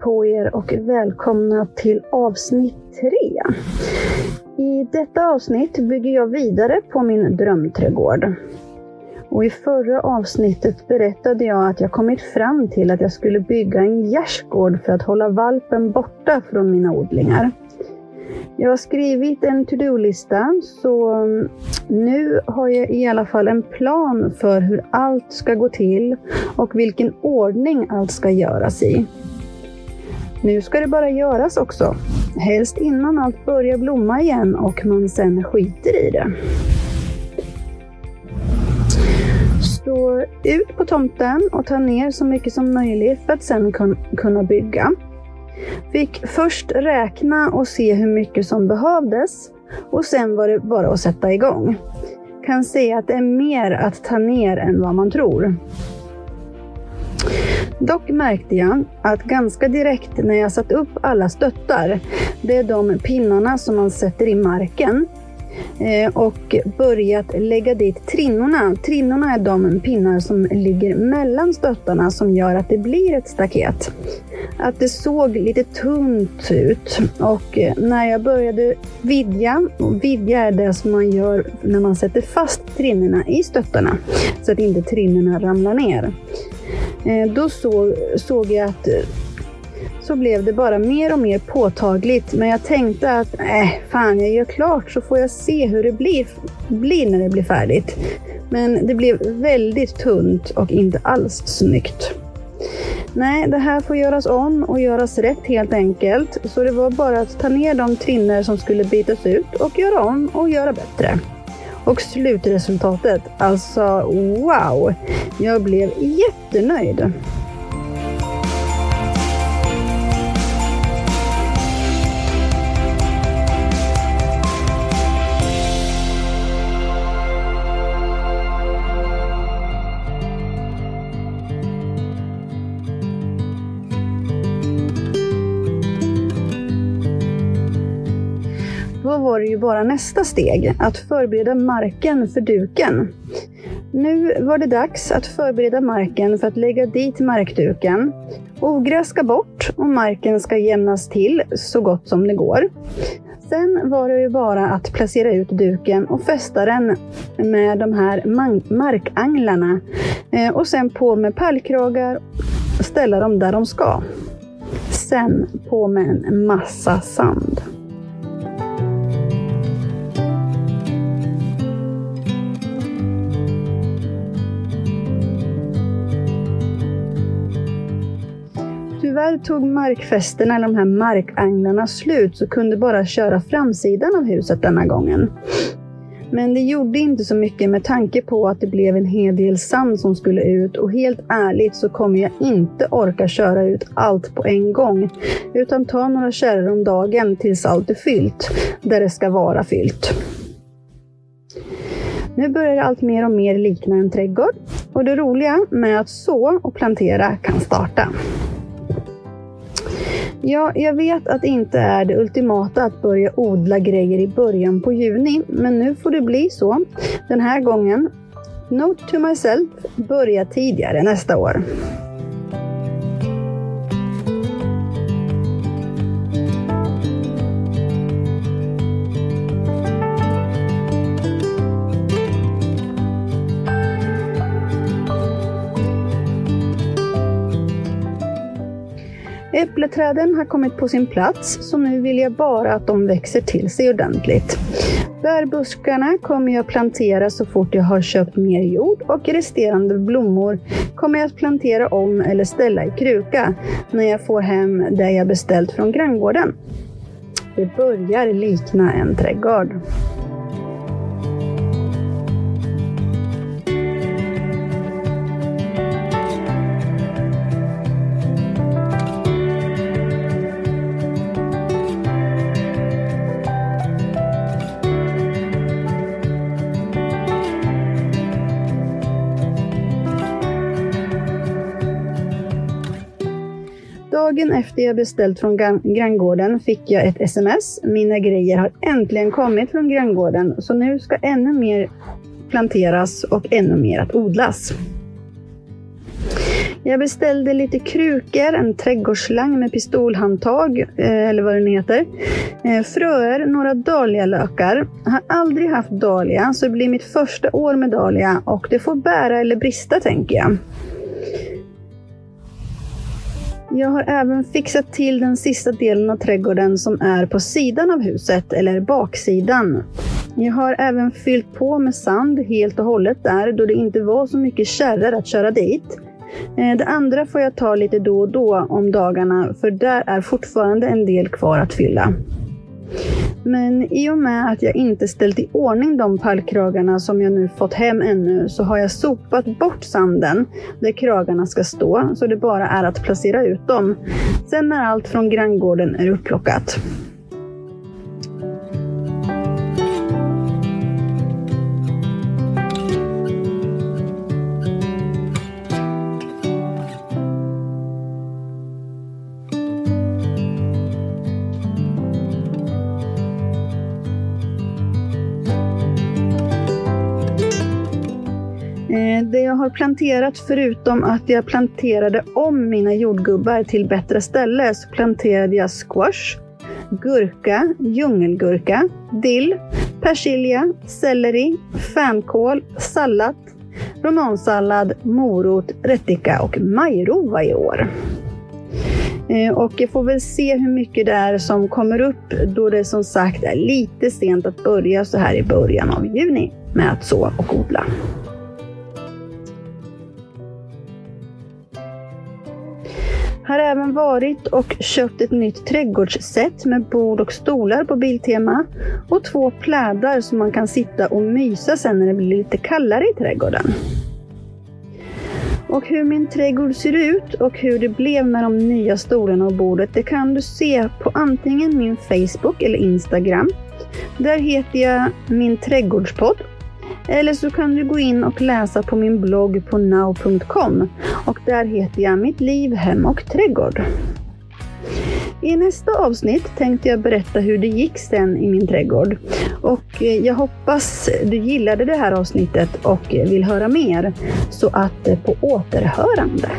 på er och välkomna till avsnitt tre. I detta avsnitt bygger jag vidare på min drömträdgård. Och I förra avsnittet berättade jag att jag kommit fram till att jag skulle bygga en gärdsgård för att hålla valpen borta från mina odlingar. Jag har skrivit en to-do-lista så nu har jag i alla fall en plan för hur allt ska gå till och vilken ordning allt ska göras i. Nu ska det bara göras också. Helst innan allt börjar blomma igen och man sen skiter i det. Så ut på tomten och ta ner så mycket som möjligt för att sen kunna bygga. Fick först räkna och se hur mycket som behövdes och sen var det bara att sätta igång. Kan se att det är mer att ta ner än vad man tror. Dock märkte jag att ganska direkt när jag satt upp alla stöttar, det är de pinnarna som man sätter i marken, eh, och börjat lägga dit trinnorna. Trinnorna är de pinnar som ligger mellan stöttarna som gör att det blir ett staket. Att det såg lite tunt ut och eh, när jag började vidga, och vidga är det som man gör när man sätter fast trinnorna i stöttarna så att inte trinnorna ramlar ner. Eh, då såg, såg jag att eh, så blev det bara mer och mer påtagligt. Men jag tänkte att, äh, fan, jag gör klart så får jag se hur det blir, blir när det blir färdigt. Men det blev väldigt tunt och inte alls snyggt. Nej, det här får göras om och göras rätt helt enkelt. Så det var bara att ta ner de trinner som skulle bytas ut och göra om och göra bättre. Och slutresultatet, alltså wow! Jag blev jättenöjd. Då var det ju bara nästa steg, att förbereda marken för duken. Nu var det dags att förbereda marken för att lägga dit markduken. Ogräs ska bort och marken ska jämnas till så gott som det går. Sen var det ju bara att placera ut duken och fästa den med de här markanglarna. Eh, och sen på med pallkragar och ställa dem där de ska. Sen på med en massa sand. Tyvärr tog markfästena, eller de här markagnarna, slut så kunde bara köra framsidan av huset denna gången. Men det gjorde inte så mycket med tanke på att det blev en hel del sand som skulle ut och helt ärligt så kommer jag inte orka köra ut allt på en gång. Utan ta några kärror om dagen tills allt är fyllt, där det ska vara fyllt. Nu börjar det allt mer och mer likna en trädgård och det roliga med att så och plantera kan starta. Ja, jag vet att det inte är det ultimata att börja odla grejer i början på juni, men nu får det bli så. Den här gången, Note to myself, börja tidigare nästa år. Äppleträden har kommit på sin plats, så nu vill jag bara att de växer till sig ordentligt. Bärbuskarna kommer jag plantera så fort jag har köpt mer jord och resterande blommor kommer jag att plantera om eller ställa i kruka när jag får hem det jag beställt från granngården. Det börjar likna en trädgård. Dagen efter jag beställt från granngården fick jag ett sms. Mina grejer har äntligen kommit från granngården, så nu ska ännu mer planteras och ännu mer att odlas. Jag beställde lite krukor, en trädgårdsslang med pistolhandtag, eh, eller vad den heter. Eh, fröer, några dahlialökar. Har aldrig haft dahlia, så det blir mitt första år med dahlia och det får bära eller brista tänker jag. Jag har även fixat till den sista delen av trädgården som är på sidan av huset, eller baksidan. Jag har även fyllt på med sand helt och hållet där, då det inte var så mycket kärror att köra dit. Eh, det andra får jag ta lite då och då om dagarna, för där är fortfarande en del kvar att fylla. Men i och med att jag inte ställt i ordning de pallkragarna som jag nu fått hem ännu så har jag sopat bort sanden där kragarna ska stå så det bara är att placera ut dem. Sen när allt från granngården är upplockat. Eh, det jag har planterat, förutom att jag planterade om mina jordgubbar till bättre ställe, så planterade jag squash, gurka, djungelgurka, dill, persilja, selleri, fänkål, sallad, romansallad, morot, rättika och majrova i år. Eh, och jag får väl se hur mycket det är som kommer upp då det som sagt är lite sent att börja så här i början av juni med att så och odla. Har även varit och köpt ett nytt trädgårdsset med bord och stolar på Biltema och två plädar som man kan sitta och mysa sen när det blir lite kallare i trädgården. Och hur min trädgård ser ut och hur det blev med de nya stolarna och bordet, det kan du se på antingen min Facebook eller Instagram. Där heter jag Min Trädgårdspodd eller så kan du gå in och läsa på min blogg på now.com och där heter jag Mitt liv, hem och trädgård. I nästa avsnitt tänkte jag berätta hur det gick sen i min trädgård. Och eh, jag hoppas du gillade det här avsnittet och vill höra mer. Så att eh, på återhörande.